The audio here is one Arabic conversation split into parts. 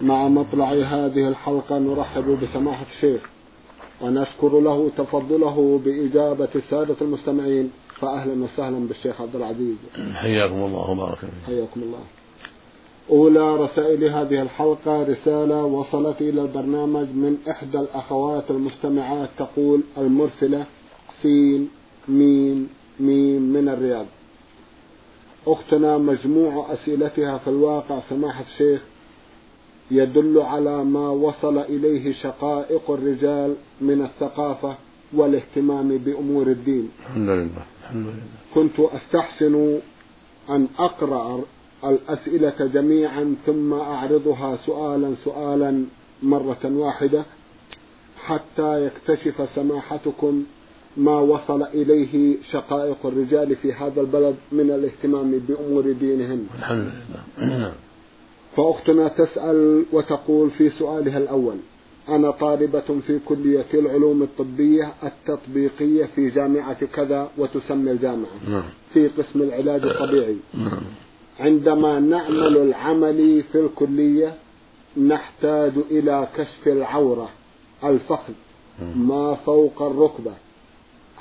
مع مطلع هذه الحلقة نرحب بسماحة الشيخ ونشكر له تفضله بإجابة السادة المستمعين فأهلا وسهلا بالشيخ عبد العزيز. حياكم الله وبارك فيكم حياكم الله. أولى رسائل هذه الحلقة رسالة وصلت إلى البرنامج من إحدى الأخوات المستمعات تقول المرسلة سين ميم ميم من الرياض. أختنا مجموع أسئلتها في الواقع سماحة الشيخ يدل على ما وصل إليه شقائق الرجال من الثقافة والاهتمام بأمور الدين. الحمد لله الحمد لله. كنت أستحسن أن أقرأ الأسئلة جميعا ثم أعرضها سؤالا سؤالا مرة واحدة حتى يكتشف سماحتكم ما وصل إليه شقائق الرجال في هذا البلد من الاهتمام بأمور دينهم. الحمد لله. نعم. فأختنا تسأل وتقول في سؤالها الأول أنا طالبة في كلية العلوم الطبية التطبيقية في جامعة كذا وتسمى الجامعة نعم. في قسم العلاج الطبيعي. نعم. عندما نعمل العمل في الكلية نحتاج إلى كشف العورة الفخذ ما فوق الركبة.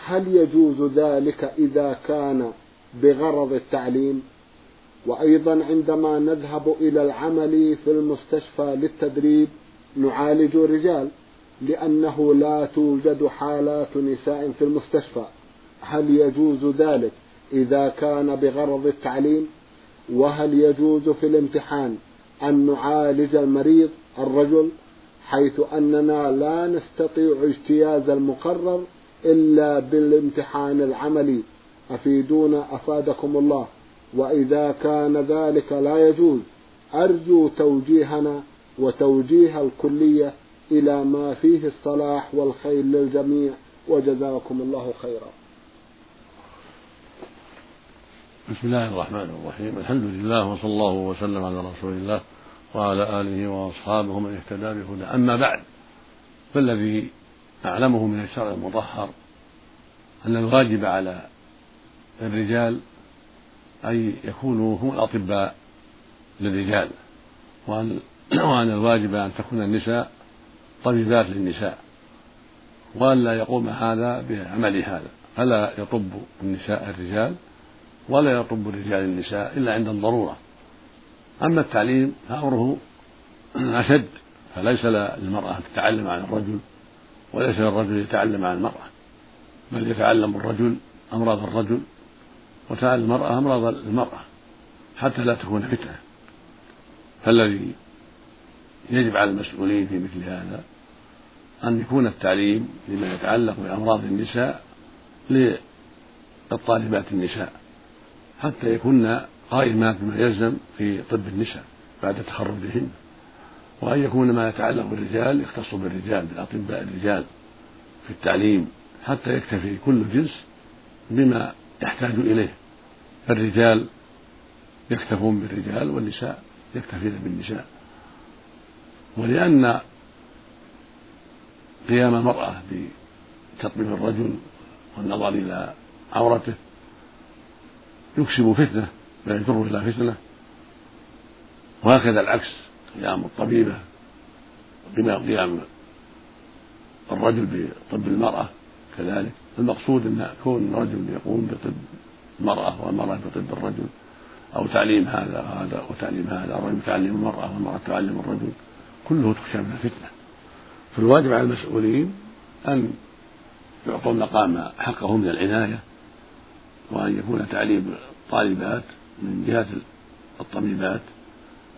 هل يجوز ذلك إذا كان بغرض التعليم؟ وأيضا عندما نذهب إلى العمل في المستشفى للتدريب نعالج الرجال لأنه لا توجد حالات نساء في المستشفى. هل يجوز ذلك إذا كان بغرض التعليم؟ وهل يجوز في الامتحان أن نعالج المريض الرجل حيث أننا لا نستطيع اجتياز المقرر إلا بالامتحان العملي؟ أفيدونا أفادكم الله. وإذا كان ذلك لا يجوز أرجو توجيهنا وتوجيه الكلية إلى ما فيه الصلاح والخير للجميع وجزاكم الله خيرا. بسم الله الرحمن الرحيم. الحمد لله وصلى الله وسلم على رسول الله وعلى آله وأصحابه من اهتدى بهدى أما بعد فالذي أعلمه من الشرع المطهر أن الواجب على الرجال أن يكونوا هم الأطباء للرجال وأن وأن الواجب أن تكون النساء طبيبات للنساء وأن لا يقوم هذا بعمل هذا. فلا يطب النساء الرجال ولا يطب الرجال النساء إلا عند الضرورة. أما التعليم فأمره أشد فليس للمرأة أن تتعلم عن الرجل وليس للرجل يتعلم عن المرأة بل يتعلم الرجل أمراض الرجل وتعلم المرأة أمراض المرأة حتى لا تكون فتنة. فالذي يجب على المسؤولين في مثل هذا أن يكون التعليم لما يتعلق بأمراض النساء للطالبات النساء حتى يكون قائمات بما يلزم في طب النساء بعد تخرجهن. وأن يكون ما يتعلق بالرجال يختص بالرجال بأطباء الرجال في التعليم حتى يكتفي كل جنس بما يحتاج إليه. فالرجال يكتفون بالرجال والنساء يكتفين بالنساء. ولأن قيام المرأة بتطبيب الرجل والنظر إلى عورته يكسب فتنة بل يجر إلى فتنة. وهكذا العكس قيام الطبيبة قيام الرجل بطب المرأة كذلك. المقصود أن كون رجل يقوم بطب المرأة والمرأة بطب الرجل. أو تعليم هذا وهذا وتعليم هذا. الرجل تعلم المرأة والمرأة تعلم الرجل. كله تخشى من الفتنة. فالواجب على المسؤولين أن يعطوا المقام حقه من العناية وأن يكون تعليم الطالبات من جهة الطبيبات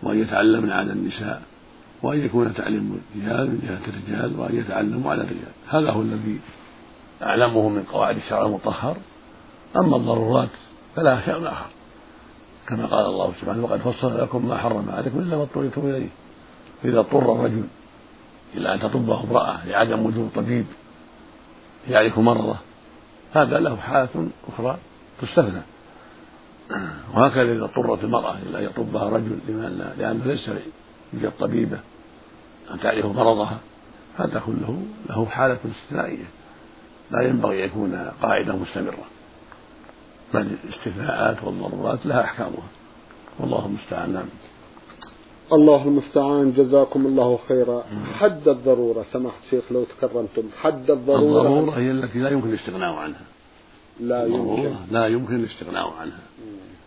وأن يتعلمن على النساء وأن يكون تعليم الرجال من جهة الرجال وأن يتعلموا على الرجال. هذا هو الذي أعلمه من قواعد الشرع المطهر. أما الضرورات فلها شأن آخر كما قال الله سبحانه وقد فصل لكم ما حرم عليكم إلا ما اضطررتم إليه. إذا اضطر الرجل إلى أن تطبه امرأة لعدم وجود طبيب يعرف مرضه هذا له حالة أخرى تستثنى. وهكذا إذا اضطرت المرأة إلى أن يطبها رجل لأنه ليس يوجد طبيبة أن تعرف مرضها هذا كله له حالة استثنائية. لا ينبغي أن يكون قاعدة مستمرة. بل الاستثناءات والضرورات لها أحكامها والله المستعان. نعم. الله المستعان. جزاكم الله خيرا. حد الضرورة سماحة الشيخ لو تكرمتم. حد الضرورة. الضرورة هي التي لا يمكن الاستغناء عنها. لا يمكن. لا يمكن الاستغناء عنها.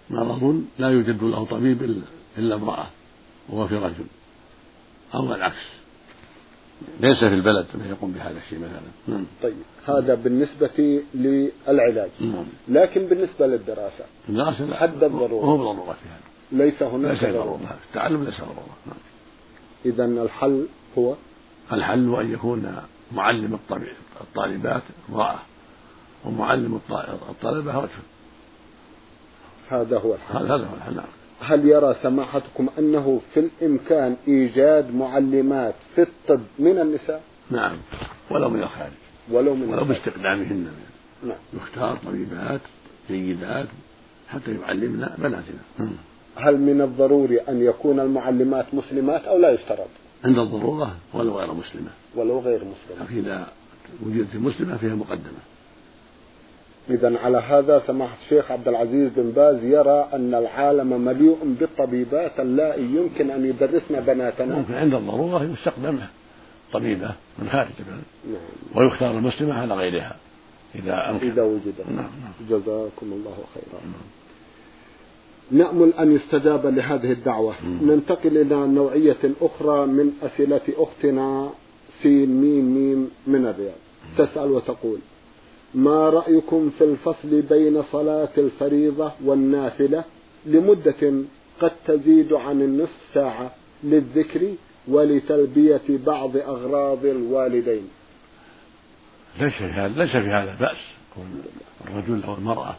مرض لا يوجد له طبيب إلا امرأة وهو في رجل. أو العكس. ليس في البلد من يقوم بهذا الشيء مثلا. نعم. طيب هذا بالنسبة للعلاج. نعم. لكن بالنسبة للدراسة. الدراسة لا. حد الضرورة. هو ضرورة في هذا. ليس هناك ليس ضرورة. التعلم ليس ضرورة. نعم. إذا الحل هو؟ الحل هو أن يكون معلم الطالبات امرأة. ومعلم الطلبة رجل. هذا هو الحل. هذا هو الحل. نعم. هل يرى سماحتكم أنه في الإمكان إيجاد معلمات في الطب من النساء؟ نعم. ولو من الخارج. ولو من ولو باستخدامهن. نعم. يختار طبيبات جيدات حتى يعلمن بناتنا. نعم. هل من الضروري أن يكون المعلمات مسلمات أو لا يشترط؟ عند الضرورة ولو غير مسلمة. ولو غير مسلمة. إذا وجدت مسلمة فيها مقدمة. إذا على هذا سماحة الشيخ عبد العزيز بن باز يرى أن العالم مليء بالطبيبات اللائي يمكن أن يدرسن بناتنا ممكن عند الضرورة يستخدم طبيبة من خارج البلد نعم. ويختار المسلمة على غيرها إذا أمكن إذا وجدت نعم. نعم. جزاكم الله خيرا نعم. نأمل أن يستجاب لهذه الدعوة مم. ننتقل إلى نوعية أخرى من أسئلة أختنا سين ميم ميم من الرياض تسأل وتقول ما رأيكم في الفصل بين صلاة الفريضة والنافلة لمدة قد تزيد عن النصف ساعة للذكر ولتلبية بعض أغراض الوالدين؟ ليس في هذا ليس في هذا بأس. الرجل أو المرأة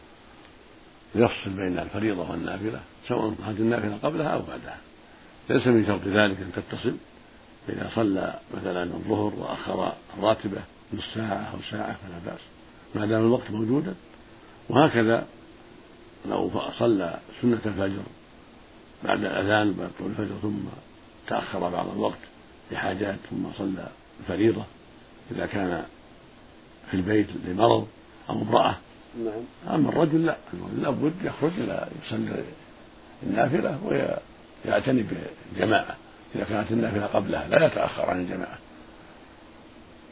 يفصل بين الفريضة والنافلة سواء كانت النافلة قبلها أو بعدها. ليس من شرط ذلك أن تتصل. إذا صلى مثلا الظهر وأخر الراتبة نصف ساعة أو ساعة فلا بأس. ما دام الوقت موجودا وهكذا لو صلى سنة الفجر بعد الأذان بعد طول الفجر ثم تأخر بعض الوقت لحاجات ثم صلى الفريضة إذا كان في البيت لمرض أو امرأة. نعم. أما الرجل لا لابد يخرج إلى يصلي النافلة ويعتني بالجماعة إذا كانت النافلة قبلها لا يتأخر عن الجماعة.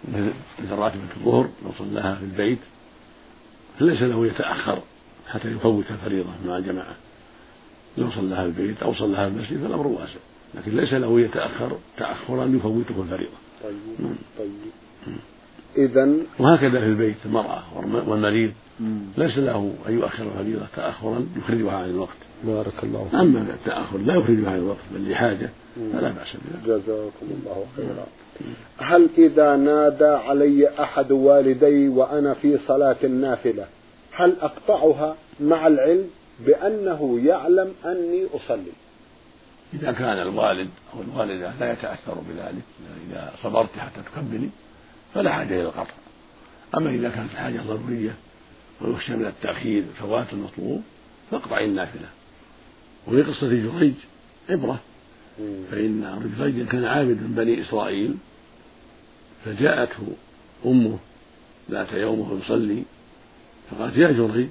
مثل راتبة الظهر لو صلاها في البيت. فليس له يتأخر حتى يفوت الفريضة مع الجماعة. لو صلاها في البيت أو صلاها في المسجد فالأمر واسع. لكن ليس له يتأخر تأخرا يفوته الفريضة. طيب. نعم. إذا وهكذا في البيت المرأة والمريض. ليس له أن يؤخر الفريضة تأخرا يخرجها عن الوقت. بارك الله فيك. أما التأخر لا يخرجها عن الوقت بل لحاجة فلا بأس بذلك. جزاكم الله خيرا. هل إذا نادى علي أحد والدي وأنا في صلاة النافلة هل أقطعها مع العلم بأنه يعلم أني أصلي؟ إذا كان الوالد أو الوالدة لا يتأثر بذلك إذا صبرت حتى تكبري فلا حاجة إلى القطع أما إذا كانت الحاجة ضرورية ويخشى من التأخير فوات المطلوب فاقطعي النافلة. وفي قصة جريج عبرة. فإن جريج كان عابد من بني إسرائيل فجاءته أمه ذات يوم وهو يصلي فقالت يا جريج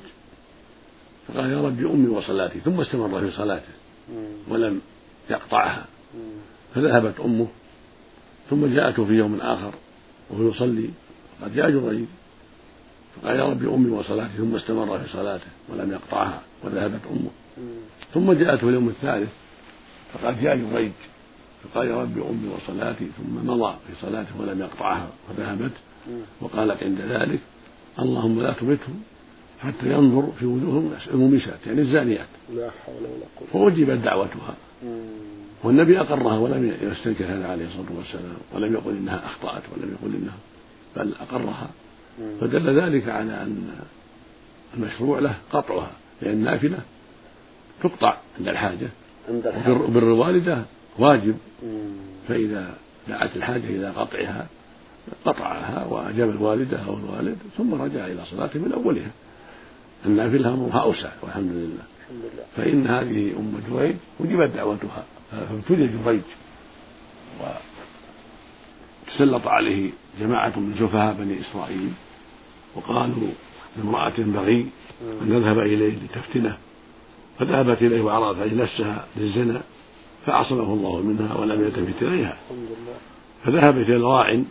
فقال يا رب أمي وصلاتي ثم استمر في صلاته ولم يقطعها. فذهبت أمه ثم جاءته في يوم آخر وهو يصلي فقال يا جريج فقال يا رب أمي وصلاتي. ثم استمر في صلاته ولم يقطعها وذهبت أمه. ثم جاءته اليوم الثالث فقالت يا جريج. فقال يا رب أمي وصلاتي. ثم مضى في صلاته ولم يقطعها وذهبت. وقالت عند ذلك اللهم لا تمته حتى ينظر في وجوههم المميسات يعني الزانيات. لا حول ولا قوة. فوجبت دعوتها. والنبي أقرها ولم يستنكر هذا عليه الصلاة والسلام ولم يقل إنها أخطأت ولم يقل إنها بل أقرها. فدل ذلك على أن المشروع له قطعها لأن النافلة تقطع عند الحاجة. وبر الوالدة واجب. فإذا دعت الحاجة إلى قطعها قطعها وأجاب الوالدة أو الوالد ثم رجع إلى صلاته من أولها. النافلة أمرها أوسع والحمد لله. فإن هذه أم جريج وجبت دعوتها. فابتلي جريج وتسلط عليه جماعة من سفهاء بني إسرائيل وقالوا لامرأة بغي أن نذهب إليه لتفتنه. فذهبت إليه وعرضت عليه نفسها للزنا فعصمه الله منها ولم يلتفت إليها. فذهبت إلى الراع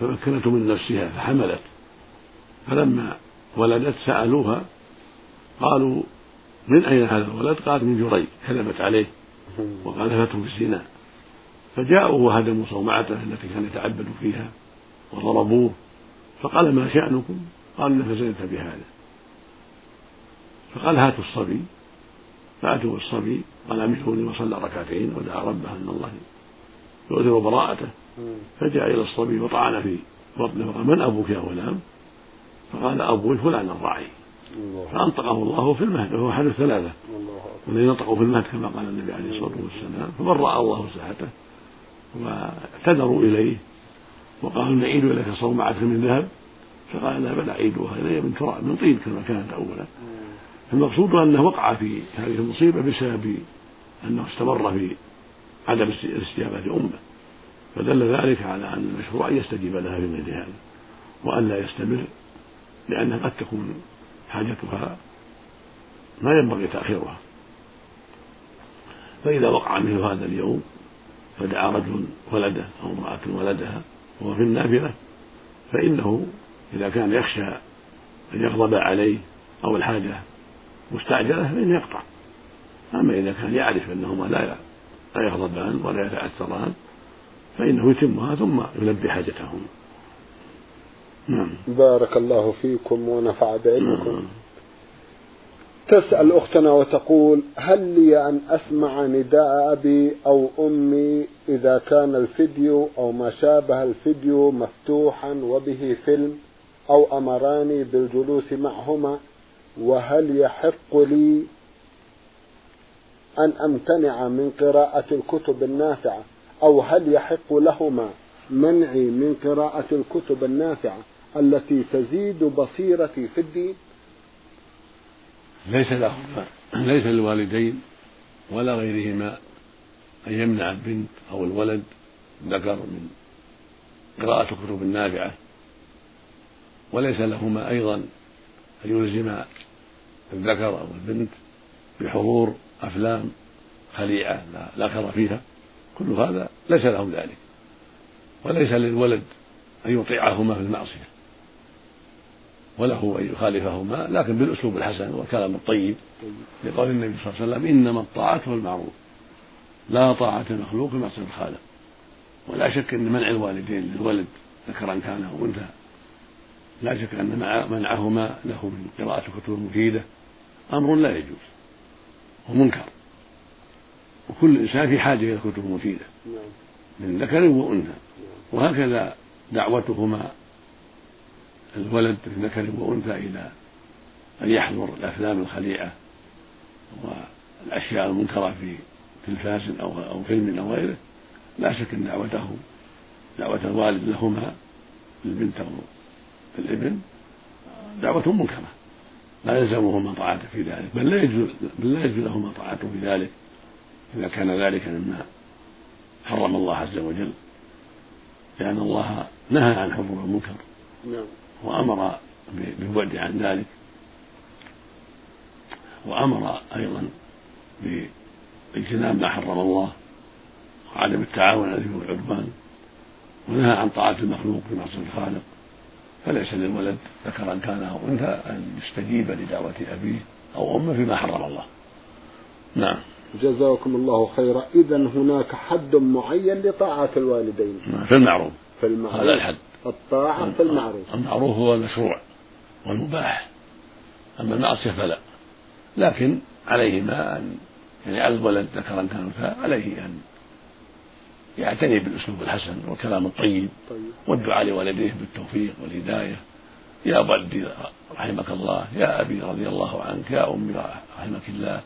فمكنته من نفسها فحملت. فلما ولدت سألوها قالوا من أين هذا؟ الولد؟ قالت من جريج كذبت عليه وقذفته بالزنا. فجاءوا وهدموا صومعته التي كان يتعبد فيها وضربوه. فقال ما شأنكم؟ قالوا إنك زنت بهذا. فقال هاتوا الصبي. فأتوا بالصبي. قال امهلوني وصلى ركعتين ودعا ربه أن الله يؤثر براءته. فجاء إلى الصبي وطعن في بطنه. وقال من أبوك يا غلام؟ فقال أبوي فلان الراعي. فأنطقه الله في المهد وهو أحد الثلاثة. والذين نطقوا في المهد كما قال النبي عليه الصلاة والسلام. فبرأ الله ساحته واعتذروا إليه وقالوا نعيد إليك صومعتك من ذهب فقال لا بل اعيدها الي من تراب من طين كما كانت اولا. المقصود أنه وقع في هذه المصيبة بسبب أنه استمر في عدم الاستجابه لامه فدل ذلك على أن المشروع أن يستجيب لها في مثل هذا وأن لا يستمر لأنها قد تكون حاجتها ما ينبغي تأخيرها. فإذا وقع مثل هذا اليوم فدعا رجل ولده أو امرأة ولدها وهو في النافلة فإنه إذا كان يخشى أن يغضب عليه أو الحاجة مستعجلة فإنه يقطع. أما إذا كان يعرف أنهما لا لا يغضبان ولا يتعثران فإنه يتمها ثم يلبي حاجتهما. نعم. بارك الله فيكم ونفع بعلمكم. تسأل أختنا وتقول هل لي أن أسمع نداء أبي أو أمي إذا كان الفيديو أو ما شابه الفيديو مفتوحا وبه فيلم أو أمراني بالجلوس معهما؟ وهل يحق لي أن أمتنع من قراءة الكتب النافعة؟ أو هل يحق لهما منعي من قراءة الكتب النافعة؟ التي تزيد بصيرتي في الدين. ليس لهما ليس للوالدين ولا غيرهما أن يمنع البنت أو الولد ذكر من قراءة الكتب النافعة. وليس لهما أيضا أن يلزم الذكر أو البنت بحضور أفلام خليعة لا خير فيها. كل هذا ليس لهم ذلك. وليس للولد أن يطيعهما في المعصية. وله أن يخالفهما لكن بالأسلوب الحسن والكلام الطيب لقول النبي صلى الله عليه وسلم إنما الطاعة والمعروف. لا طاعة المخلوق في معصية الخالق. ولا شك أن منع الوالدين للولد ذكرا كان أو أنثى. لا شك أن منعهما له من قراءة الكتب المفيدة أمر لا يجوز ومنكر. وكل إنسان في حاجة إلى كتب مفيدة من ذكر وأنثى. وهكذا دعوتهما الولد ذكر وأنثى إلى أن يحضر الأفلام الخليعة والأشياء المنكرة في تلفاز أو أو فيلم أو غيره لا شك أن دعوته دعوة الوالد لهما للبنت أو الابن دعوة منكرة. لا يلزمهما طاعته في ذلك بل لا يجوز بل لا يجوز لهما طاعته في ذلك إذا كان ذلك مما حرم الله عز وجل لأن الله نهى عن حضور المنكر. نعم. وأمر بالبعد عن ذلك. وأمر أيضا باجتناب ما حرم الله وعدم التعاون على الإثم والعدوان ونهى عن طاعة المخلوق في معصية الخالق. فليس للولد ذكرا كان أو أنثى أن يستجيب لدعوة أبيه أو أمه فيما حرم الله. نعم. جزاكم الله خيرا. إذا هناك حد معين لطاعة الوالدين. نعم، في المعروف. في المعروف. هذا الحد. الطاعة في المعروف. المعروف هو المشروع والمباح. أما المعصية فلا. لكن عليهما أن يعني على الولد ذكرا كان أنثى عليه أن يعتني بالأسلوب الحسن والكلام الطيب طيب. والدعاء لوالديه بالتوفيق والهداية. يا والدي رحمك الله يا أبي رضي الله عنك يا أمي رحمك الله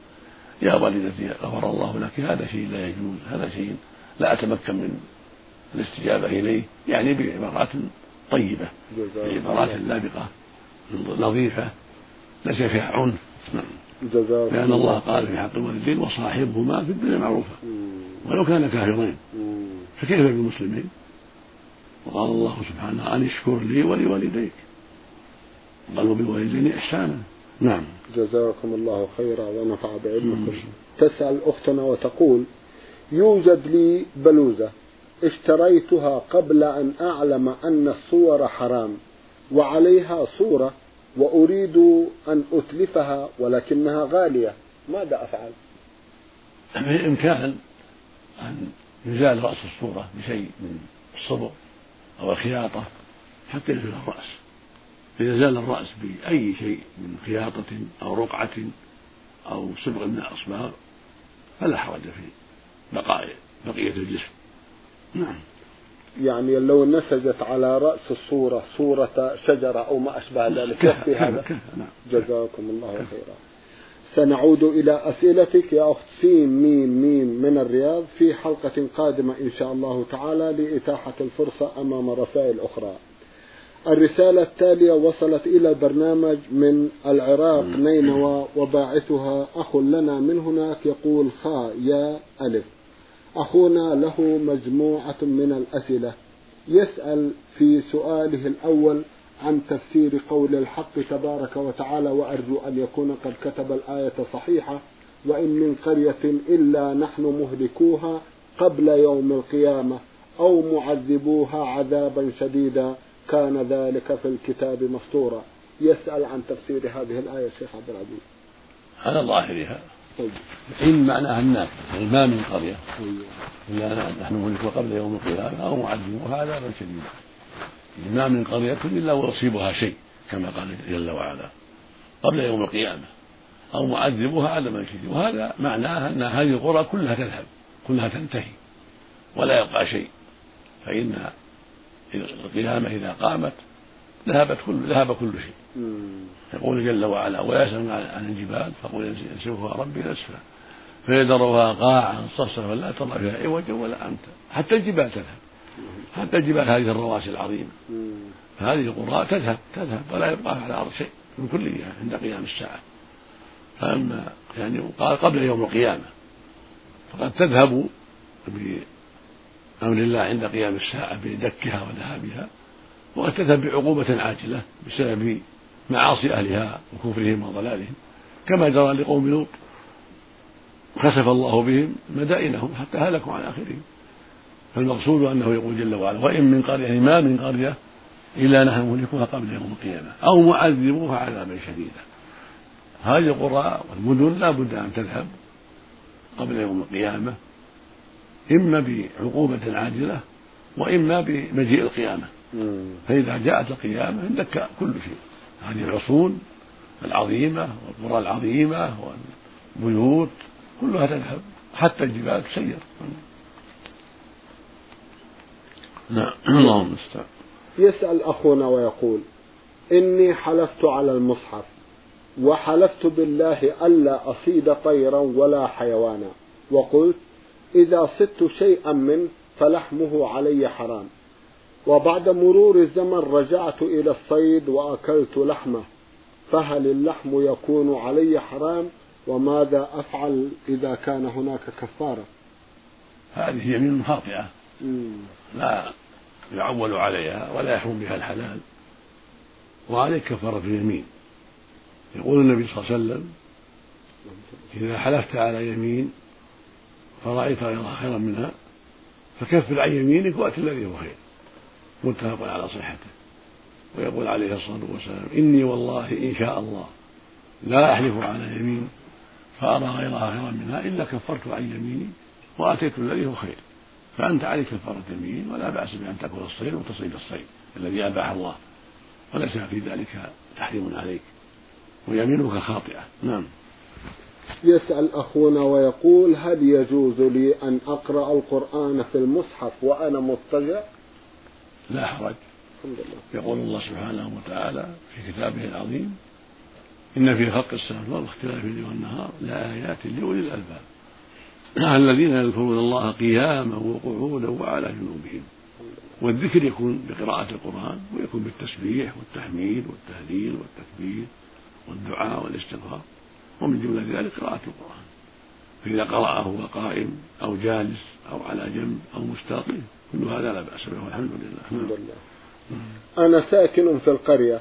يا والدتي غفر الله لك هذا شيء لا يجوز هذا شيء لا أتمكن من الاستجابة إليه يعني بعبارات طيبة بعبارات لابقة نظيفة ليس فيها عنف. نعم. لأن الله قال في حق الوالدين وصاحبهما في الدنيا معروفة. ولو كان كافرين. فكيف بالمسلمين وقال الله سبحانه أن اشكر لي ولوالديك. قالوا بالوالدين إحسانا. نعم. جزاكم الله خيرا ونفع بعلمكم. تسأل أختنا وتقول يوجد لي بلوزة. اشتريتها قبل أن أعلم أن الصور حرام وعليها صورة وأريد أن أتلفها ولكنها غالية. ماذا أفعل؟ بإمكان أن يزال رأس الصورة بشيء من الصبغ أو الخياطة حتى يزول الرأس. إذا زال الرأس بأي شيء من خياطة أو رقعة أو صبغ من الأصباغ فلا حرج في بقاء بقية الجسم. يعني لو نسجت على رأس الصورة صورة شجرة أو ما أشبه ذلك يكفي هذا؟ نعم. جزاكم الله خيرا. سنعود إلى أسئلتك يا أخت سين ميم ميم من الرياض في حلقة قادمة إن شاء الله تعالى لإتاحة الفرصة أمام رسائل أخرى. الرسالة التالية وصلت إلى البرنامج من العراق نينوى وباعثها أخ لنا من هناك يقول خا يا ألف. أخونا له مجموعة من الأسئلة. يسأل في سؤاله الأول عن تفسير قول الحق تبارك وتعالى وأرجو أن يكون قد كتب الآية صحيحة وإن من قرية إلا نحن مهلكوها قبل يوم القيامة أو معذبوها عذابا شديدا. كان ذلك في الكتاب مسطورا يسأل عن تفسير هذه الآية الشيخ عبد العزيز. على ظاهرها. طيب. إن معناها الناس. يعني ما من قرية. إلا نحن مهلكوا قبل يوم القيامة أو معذبوها عذابا شديدا يعني ما من قرية إلا ويصيبها شيء كما قال جل وعلا. قبل يوم القيامة. أو معذبوها عذابا شديدا وهذا معناها أن هذه القرى كلها تذهب. كلها تنتهي. ولا يبقى شيء. فإن القيامة إذا قامت ذهبت كل ذهب كل شيء. يقول جل وعلا ويسألون عن الجبال فقل ينسفها ربي نسفا فيذرها قاعا صفصفا لا ترى فيها عوجا ولا أمتا حتى الجبال تذهب. حتى الجبال هذه الرواسي العظيمة. فهذه القرى تذهب تذهب ولا يبقى على الأرض شيء من كلها عند قيام الساعة. فأما يعني قال قبل يوم القيامة فقد تذهب بأمر الله عند قيام الساعة بدكها وذهابها. وقد تذهب بعقوبة عاجلة بسبب معاصي أهلها وكفرهم وضلالهم. كما جرى لقوم لوط خسف الله بهم مدائنهم حتى هلكوا عن آخرهم. فالمقصود أنه يقول جل وعلا وإن من قرية ما من قرية إلا نحن مهلكوها قبل يوم القيامة. أو معذبوها عذابا شديدا. هذه القرى والمدن لا بد أن تذهب قبل يوم القيامة إما بعقوبة عاجلة وإما بمجيء القيامة. فإذا جاءت القيامة اندك كل شيء. هذه العصون العظيمة والقرى العظيمة والبيوت كلها تذهب. حتى الجبال تسير. نعم. اللهم المستعان يسأل أخونا ويقول إني حلفت على المصحف وحلفت بالله ألا أصيد طيرا ولا حيوانا وقلت إذا صدت شيئا منه فلحمه علي حرام. وبعد مرور الزمن رجعت إلى الصيد وأكلت لحمه فهل اللحم يكون علي حرام؟ وماذا أفعل إذا كان هناك كفارة؟ هذه يمين خاطئة. لا يعول عليها ولا يحرم بها الحلال. وعليك كفارة اليمين. يقول النبي صلى الله عليه وسلم إذا حلفت على يمين فرأيت غيرها خيرا منها فكفر عن يمينك وأت الذي هو خير. متفق على صحته. ويقول عليه الصلاة والسلام إني والله إن شاء الله لا أحلف على يمين فأرى غيرها خيرا منها إلا كفرت عن يميني وأتيت الذي هو خير. فأنت عليك كفارة يمين ولا بأس بأن تأكل الصيد وتصيد الصيد الذي أباح الله. وليس في ذلك تحريم عليك. ويمينك خاطئة. نعم. يسأل أخونا ويقول هل يجوز لي أن أقرأ القرآن في المصحف وأنا مضطجع؟ لا حرج يقول الله سبحانه وتعالى في كتابه العظيم إن في خلق السماوات والأرض واختلاف الليل والنهار لآيات لأولي الألباب. الذين يذكرون الله قياما وقعودا وعلى جنوبهم والذكر يكون بقراءة القرآن ويكون بالتسبيح والتحميد والتهليل والتكبير والدعاء والاستغفار ومن جملة ذلك قراءة القرآن. فإذا قرأه وهو قائم أو جالس أو على جنب أو مستلقي كل هذا لا بأس به والحمد لله. الحمد لله. أنا ساكن في القرية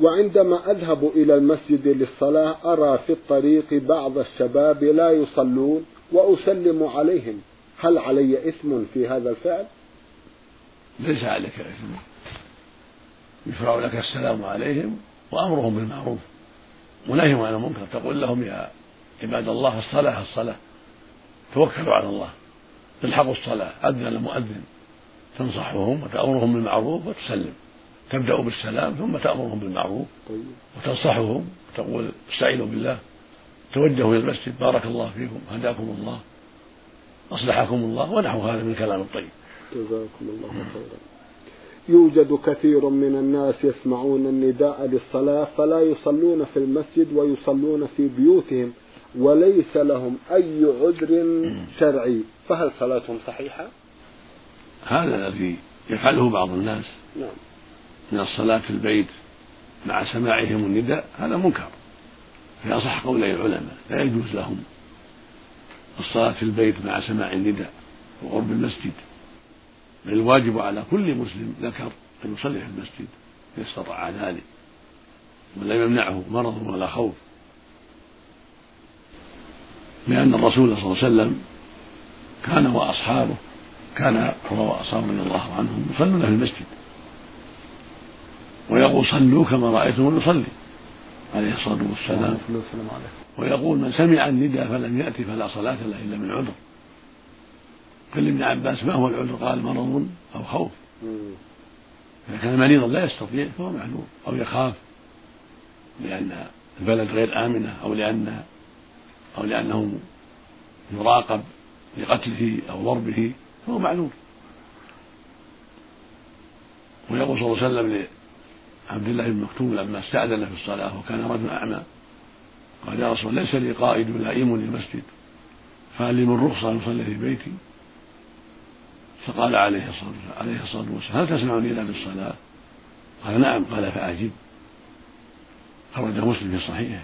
وعندما أذهب إلى المسجد للصلاة أرى في الطريق بعض الشباب لا يصلون وأسلم عليهم. هل علي إثم في هذا الفعل؟ ليس عليك إثم. يشرع لك السلام عليهم وأمرهم بالمعروف ونهيهم عن المنكر. تقول لهم يا عباد الله الصلاة الصلاة توكلوا على الله. الحقوا الصلاة أذن المؤذن تنصحهم وتأمرهم بالمعروف وتسلم. تبدأ بالسلام ثم تأمرهم بالمعروف طيب. وتنصحهم وتقول استعينوا بالله. توجهوا إلى المسجد بارك الله فيكم هداكم الله أصلحكم الله ونحو هذا من الكلام الطيب. جزاكم الله خيرا. يوجد كثير من الناس يسمعون النداء للصلاة فلا يصلون في المسجد ويصلون في بيوتهم. وليس لهم أي عذر شرعي. فهل صلاتهم صحيحة؟ هذا الذي يفعله بعض الناس. نعم. من الصلاة في البيت مع سماعهم النداء هذا منكر. في أصح قولي العلماء لا يجوز لهم الصلاة في البيت مع سماع النداء وقرب المسجد. بل الواجب على كل مسلم ذكر أن يصلي في المسجد إن استطاع ذلك ولا يمنعه مرض ولا خوف. لأن الرسول صلى الله عليه وسلم كان وأصحابه كان هو وأصحابه رضي الله عنهم يصلون في المسجد. ويقول صلوا كما رأيتم يصلي عليه الصلاة والسلام. ويقول من سمع النداء فلم يأتي فلا صلاة له إلا من عذر. قال ابن عباس ما هو العذر؟ قال مرض أو خوف. إذا كان مريضا لا يستطيع فهو معلوم أو يخاف لأن البلد غير آمنة أو لأن أو لأنه يراقب لقتله أو ضربه فهو معلوم. ويقول صلى الله عليه وسلم لعبد الله بن مكتوم لما استأذن في الصلاة وكان رجل أعمى قال يا رسول ليس لي قائد لائم للمسجد فهل لي من رخصة أن أصلي في بيتي. فقال عليه الصلاة عليه الصلاة والسلام هل تسمعني إلا بالصلاة؟ قال نعم. قال فأجب. خرج مسلم في صحيحه.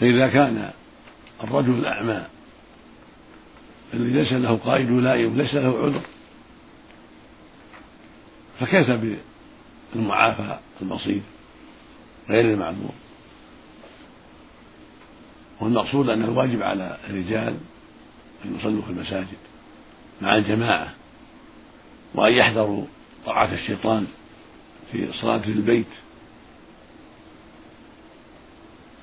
فإذا كان الرجل الأعمى الذي ليس له قائد لائم ليس له عذر فكيف بالمعافى البسيط غير المعذور؟ والمقصود أن الواجب على الرجال أن يصلوا في المساجد مع الجماعة وأن يحذروا طاعة الشيطان في صلاة البيت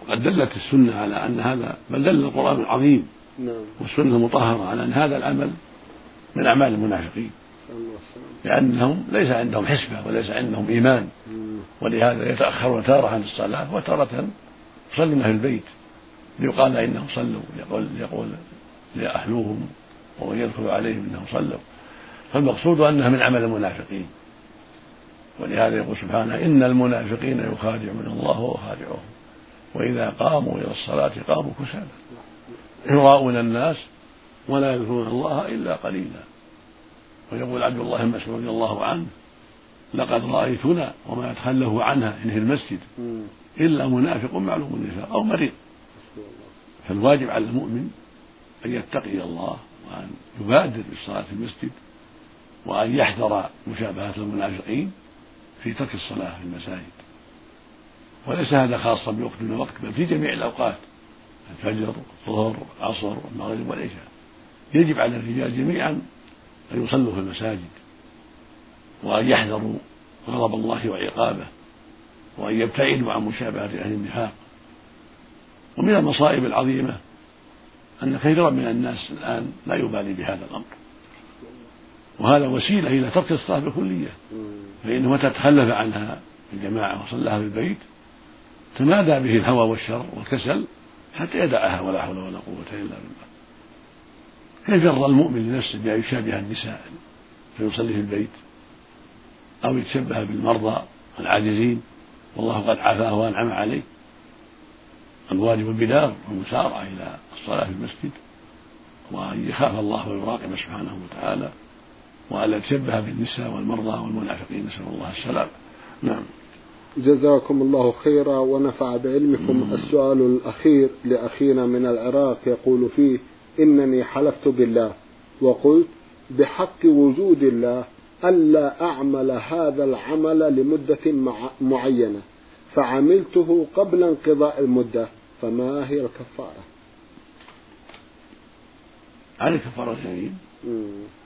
وقد دلت السنة على أن هذا بل دل القرآن العظيم نعم. والسنة المطهرة على أن هذا العمل من أعمال المنافقين. لأنهم ليس عندهم حسبة وليس عندهم إيمان. ولهذا يتأخرون تارة عن الصلاة وتارة يصلون في البيت. ليقال إنهم صلوا. يقول يقول لأهلوهم ومن يدخل عليهم إنهم صلوا. فالمقصود أنها من عمل المنافقين. ولهذا يقول سبحانه إن المنافقين يخادعون الله وهو وإذا قاموا إلى الصلاة قاموا كسالى. يراءون الناس ولا يذكرون الله إلا قليلا. ويقول عبد الله بن مسعود رضي الله عنه لقد رأيتنا وما يتخلف عنها إن في المسجد إلا منافق معلوم النفاق أو مريض. فالواجب على المؤمن أن يتقي الله وأن يبادر بالصلاة في المسجد وأن يحذر مشابهة المنافقين في ترك الصلاة في المساجد. وليس هذا خاصا بوقت من الوقت بل في جميع الأوقات الفجر الظهر العصر المغرب والعشاء. يجب على الرجال جميعا أن يصلوا في المساجد وأن يحذروا غضب الله وعقابه وأن يبتعدوا عن مشابهة أهل النفاق. ومن المصائب العظيمة أن كثيرا من الناس الآن لا يبالي بهذا الأمر. وهذا وسيلة إلى ترك الصلاة بالكلية فإنه متى تخلف عنها الجماعة وصلاها في البيت تمادى به الهوى والشر والكسل حتى يدعها ولا حول ولا قوة إلا بالله. كيف يرضى المؤمن لنفسه بأن يشابه النساء فيصلي في البيت أو يتشبه بالمرضى العاجزين؟ والله قد عافاه وأنعم عليه. الواجب البلاغ والمسارعة إلى الصلاة في المسجد وأن يخاف الله ويراقب سبحانه وتعالى وألا يتشبه بالنساء والمرضى والمنافقين. نسأل الله السلامة. نعم. جزاكم الله خيرا ونفع بعلمكم السؤال الأخير لأخينا من العراق يقول فيه إنني حلفت بالله. وقلت بحق وجود الله ألا أعمل هذا العمل لمدة معينة. فعملته قبل انقضاء المدة. فما هي الكفارة؟ على كفارة اليمين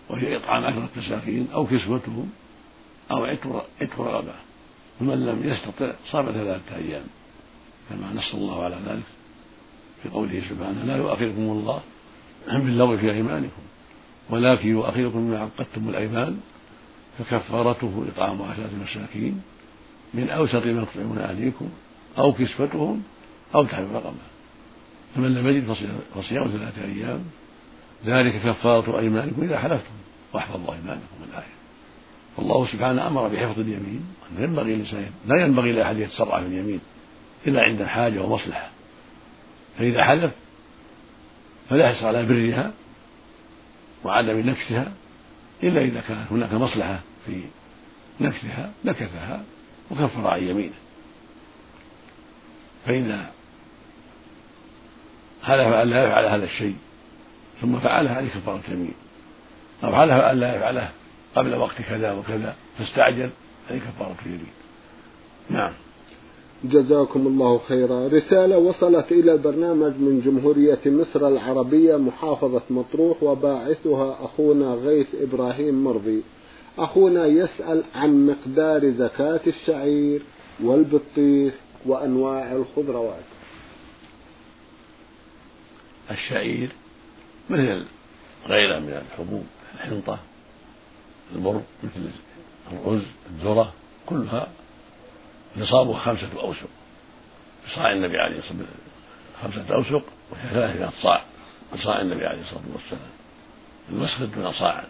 وهي إطعام عشرة مساكين أو كسوتهم أو عتق رغبة ومن لم يستطع صام ثلاثة أيام. كما نص الله على ذلك في قوله سبحانه لا يؤاخذكم الله باللغو في أيمانكم ولكن يؤاخذكم بما عقدتم الأيمان فكفارته إطعام عشرة مساكين من أوسط ما تطعمون أهليكم أو كسوتهم أو تحرير رقبة فمن لم يجد فصيام ثلاثة أيام ذلك كفارة أيمانكم إذا حلفتم واحفظوا أيمانكم الآية. والله سبحانه أمر بحفظ اليمين. أنه ينبغي الإنسان لا ينبغي لأحد يتسرع في اليمين إلا عند حاجة ومصلحة فإذا حلف فلا يحرص على برها وعدم نكثها إلا إذا كانت هناك مصلحة في نكثها نكثها وكفر عن يمينه. فإذا حلف أن لا يفعل هذا الشيء ثم فعله عليه كفارة يمين أو حلف أن لا يفعله قبل وقت كذا وكذا فاستعجل عليه كفارة يمين نعم. جزاكم الله خيرا. رسالة وصلت إلى البرنامج من جمهورية مصر العربية محافظة مطروح وباعثها أخونا غيث إبراهيم مرضي. أخونا يسأل عن مقدار زكاة الشعير والبطيخ وأنواع الخضروات. الشعير مثل غيره من الحبوب الحنطة. البر مثل الرز الذرة كلها نصابها خمسة أوسق. صاع النبي عليه الصلاة والسلام خمسة أوسق وهي ثلاثة صاع صاع النبي عليه الصلاة والسلام. الوسق دون صاعا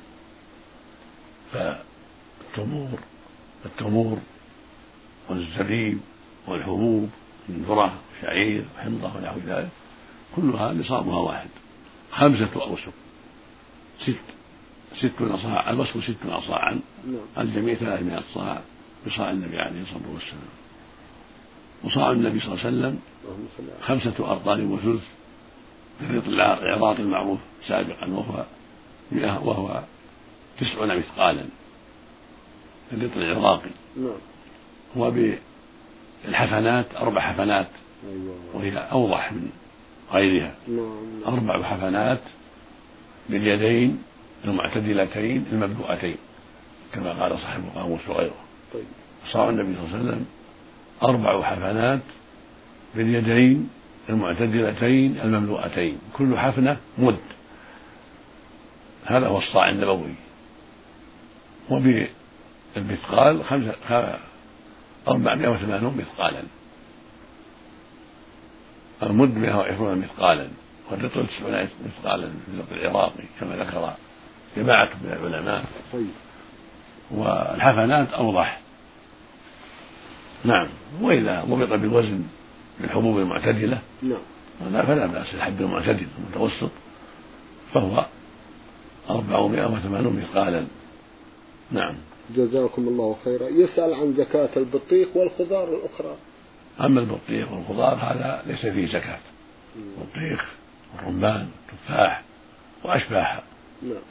فالتمور التمور والزبيب والحبوب من ذرة وشعير وحنطة ونحو ذلك كلها نصابها واحد خمسة أوسق. ست. ستون صاع الوسق ستون صاعا نعم. الجميع ثلاثمائة صاع بصاع النبي عليه الصلاة والسلام وصاع النبي صلى الله عليه وسلم خمسة أرطال وثلث بخيط العراق المعروف سابقا وهو وهو تسعون مثقالا الريط العراقي نعم وبالحفنات أربع حفنات أيوة. وهي أوضح من غيرها نعم. أربع حفنات باليدين المعتدلتين المبدوءتين كما قال صاحب القاموس وغيره طيب. صار النبي صلى الله عليه وسلم أربع حفنات باليدين المعتدلتين المملوءتين كل حفنة مد. هذا هو الصاع النبوي. وبالمثقال خمسة أربعمائة وثمانون مثقالا. المد 120 مثقالا والرطل 90 مثقالا في الرطل العراقي كما ذكر جماعة من العلماء. طيب. والحفنات أوضح. نعم. وإذا ضبط بالوزن بالحبوب المعتدلة نعم. فلا بأس. الحب المعتدل المتوسط فهو أربعمائة وثمانون مثقالا. نعم. جزاكم الله خيرا. يسأل عن زكاة البطيخ والخضار الأخرى. أما البطيخ والخضار هذا ليس فيه زكاة. البطيخ والرمان والتفاح وأشباهها.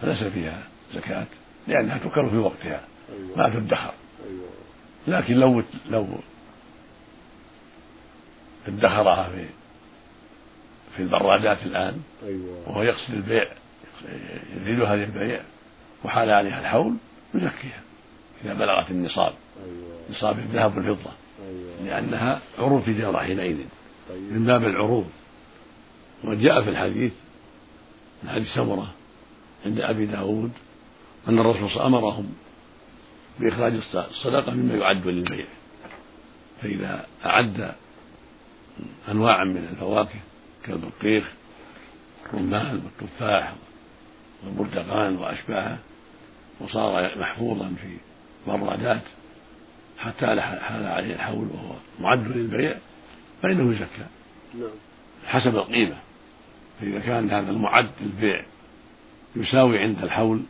فليس فيها زكاة لأنها تكر في وقتها أيوة. ما تدخر أيوة. لكن لو لو ادخرها في في البرادات الآن أيوة. وهو يقصد البيع يريدها للبيع وحال عليها الحول يزكيها إذا بلغت النصاب. نصاب الذهب والفضة. لأنها عروض تجارة حينئذ طيب. من باب العروض وجاء في الحديث من حديث سمرة عند أبي داود أن الرسول صلى أمرهم بإخراج الصدقة مما يعد للبيع. فإذا أعد أنواعا من الفواكه كالبطيخ الرمان والتفاح والبرتقال وأشباهه وصار محفوظا في برادات حتى حال عليه الحول وهو معد للبيع فإنه يزكى نعم. حسب القيمة. فإذا كان هذا المعد للبيع يساوي عند الحول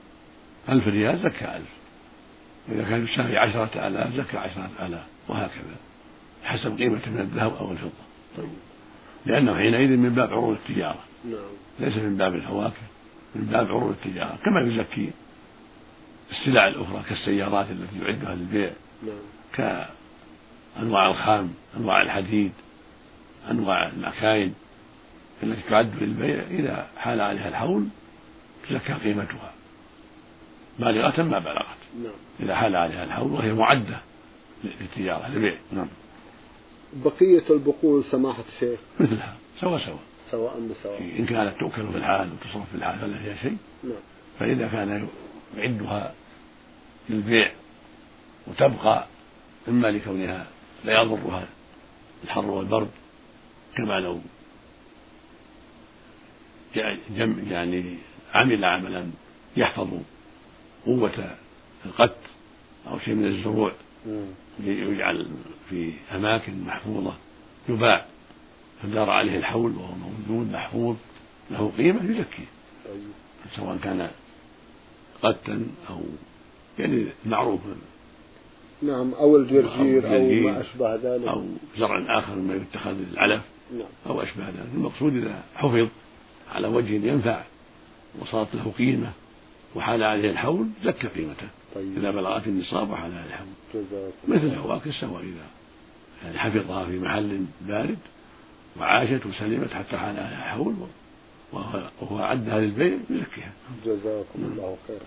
ألف ريال زكى ألف. وإذا كان يساوي عشرة آلاف زكى عشرة آلاف وهكذا. حسب قيمته من الذهب أو الفضة. طيب. لأنه حينئذ من باب عروض التجارة. نعم. ليس من باب الفواكه من باب عروض التجارة. كما يزكي السلع الأخرى كالسيارات التي يعدها للبيع. نعم. كأنواع الخام أنواع الحديد أنواع المكاين التي تعد للبيع إذا حال عليها الحول تزكى قيمتها. بالغة ما بلغت. نعم. إذا حال عليها الحول وهي معدة للتجارة للبيع. نعم. بقية البقول سماحة الشيخ؟ مثلها. سوا سوا سواء بسواء إن كانت تؤكل في الحال وتصرف في الحال فلا فيها شيء. نعم. فإذا كان يعدها للبيع وتبقى إما لكونها لا يضرها الحر والبرد كما لو يعني عمل عملا يحفظ قوة القت أو شيء من الزروع. يجعل في أماكن محفوظة يباع. فدار عليه الحول وهو موجود محفوظ له قيمة يزكيه طيب. سواء كان قتا أو يعني معروف نعم أو الجرجير أو, ما أشبه ذلك. أو زرع آخر مما يتخذ للعلف نعم. أو أشبه ذلك. المقصود إذا حفظ على وجه ينفع. وصارت له قيمة وحال عليه الحول زكى قيمته. طيب. إذا بلغت النصاب وحال عليه الحول. مثل الفواكه سواء إذا يعني حفظها في محل بارد وعاشت وسلمت حتى حال عليها الحول وهو عدها للبيع يزكيها. جزاكم الله خيرا